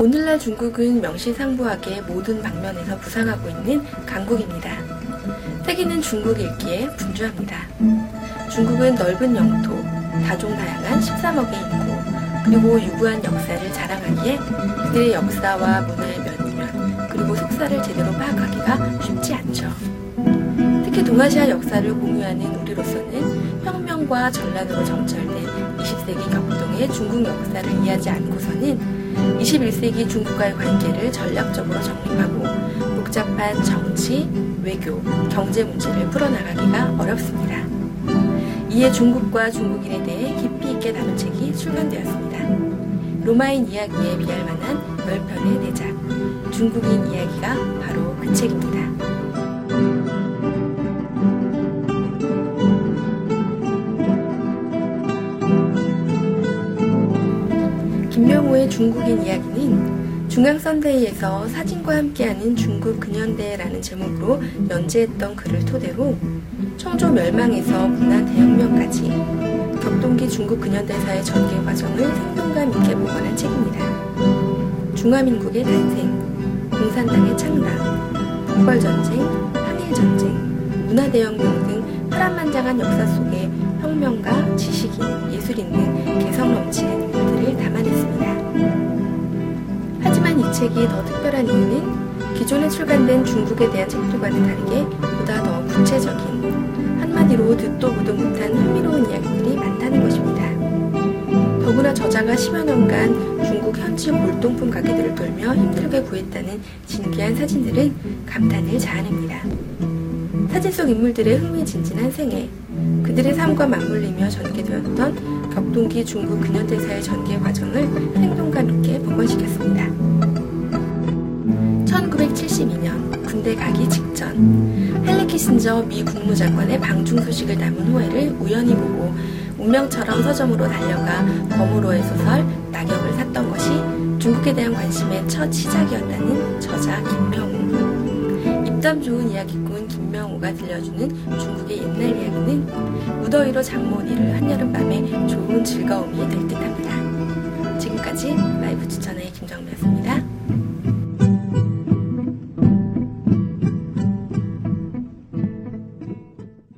오늘날 중국은 명실상부하게 모든 방면에서 부상하고 있는 강국입니다. 세계는 중국 일기에 분주합니다. 중국은 넓은 영토, 다종다양한 13억의 인구, 그리고 유구한 역사를 자랑하기에 그들의 역사와 문화의 면면, 그리고 속사를 제대로 파악하기가 쉽지 않죠. 특히 동아시아 역사를 공유하는 우리로서는 혁명과 전란으로 정찰된 20세기 격동의 중국 역사를 이해하지 않고서는 21세기 중국과의 관계를 전략적으로 정립하고 복잡한 정치, 외교, 경제 문제를 풀어나가기가 어렵습니다. 이에 중국과 중국인에 대해 깊이 있게 다룬 책이 출간되었습니다. 로마인 이야기에 비할 만한 10편의 대작, 중국인 이야기가 바로 그 책입니다. 김명호의 중국인 이야기는 중앙선대위에서 사진과 함께하는 중국 근현대라는 제목으로 연재했던 글을 토대로 청조 멸망에서 문화 대혁명까지 격동기 중국 근현대사의 전개 과정을 생동감 있게 보관한 책입니다. 중화민국의 탄생, 공산당의 창당, 국벌전쟁, 항일전쟁, 문화대혁명 등 파란만장한 역사 속에 혁명가, 지식인, 예술인 등 개성 넘치는 인물들을 담아냈습니다. 하지만 이 책이 더 특별한 이유는 기존에 출간된 중국에 대한 책들과는 다르게 보다 더 구체적인 한마디로 듣도 보도 못한 흥미로운 이야기들이 많다는 것입니다. 더구나 저자가 10여 년간 중국 현지 골동품 가게들을 돌며 힘들게 구했다는 진귀한 사진들은 감탄을 자아냅니다. 사진 속 인물들의 흥미진진한 생애, 그들의 삶과 맞물리며 전개되었던 격동기 중국 근현대사의 전개 과정을 생동감 있게 복원시켰습니다. 1972년 군대 가기 직전 헨리 키신저 미 국무장관의 방중 소식을 담은 호해를 우연히 보고 운명처럼 서점으로 달려가 범우로의 소설 낙엽을 샀던 것이 중국에 대한 관심의 첫 시작이었다는 저자 김명우. 입담 좋은 이야기꾼 김명우가 들려주는 중국의 옛날 이야기는 무더위로 이룰 한여름밤의 좋은 즐거움이 될 듯합니다. 지금까지 라이브 추천의 김정미였습니다.